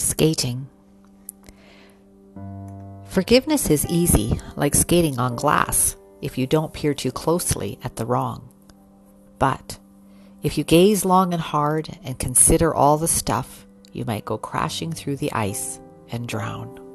Skating. Forgiveness is easy, like skating on glass, if you don't peer too closely at the wrong. But if you gaze long and hard and consider all the stuff, you might go crashing through the ice and drown.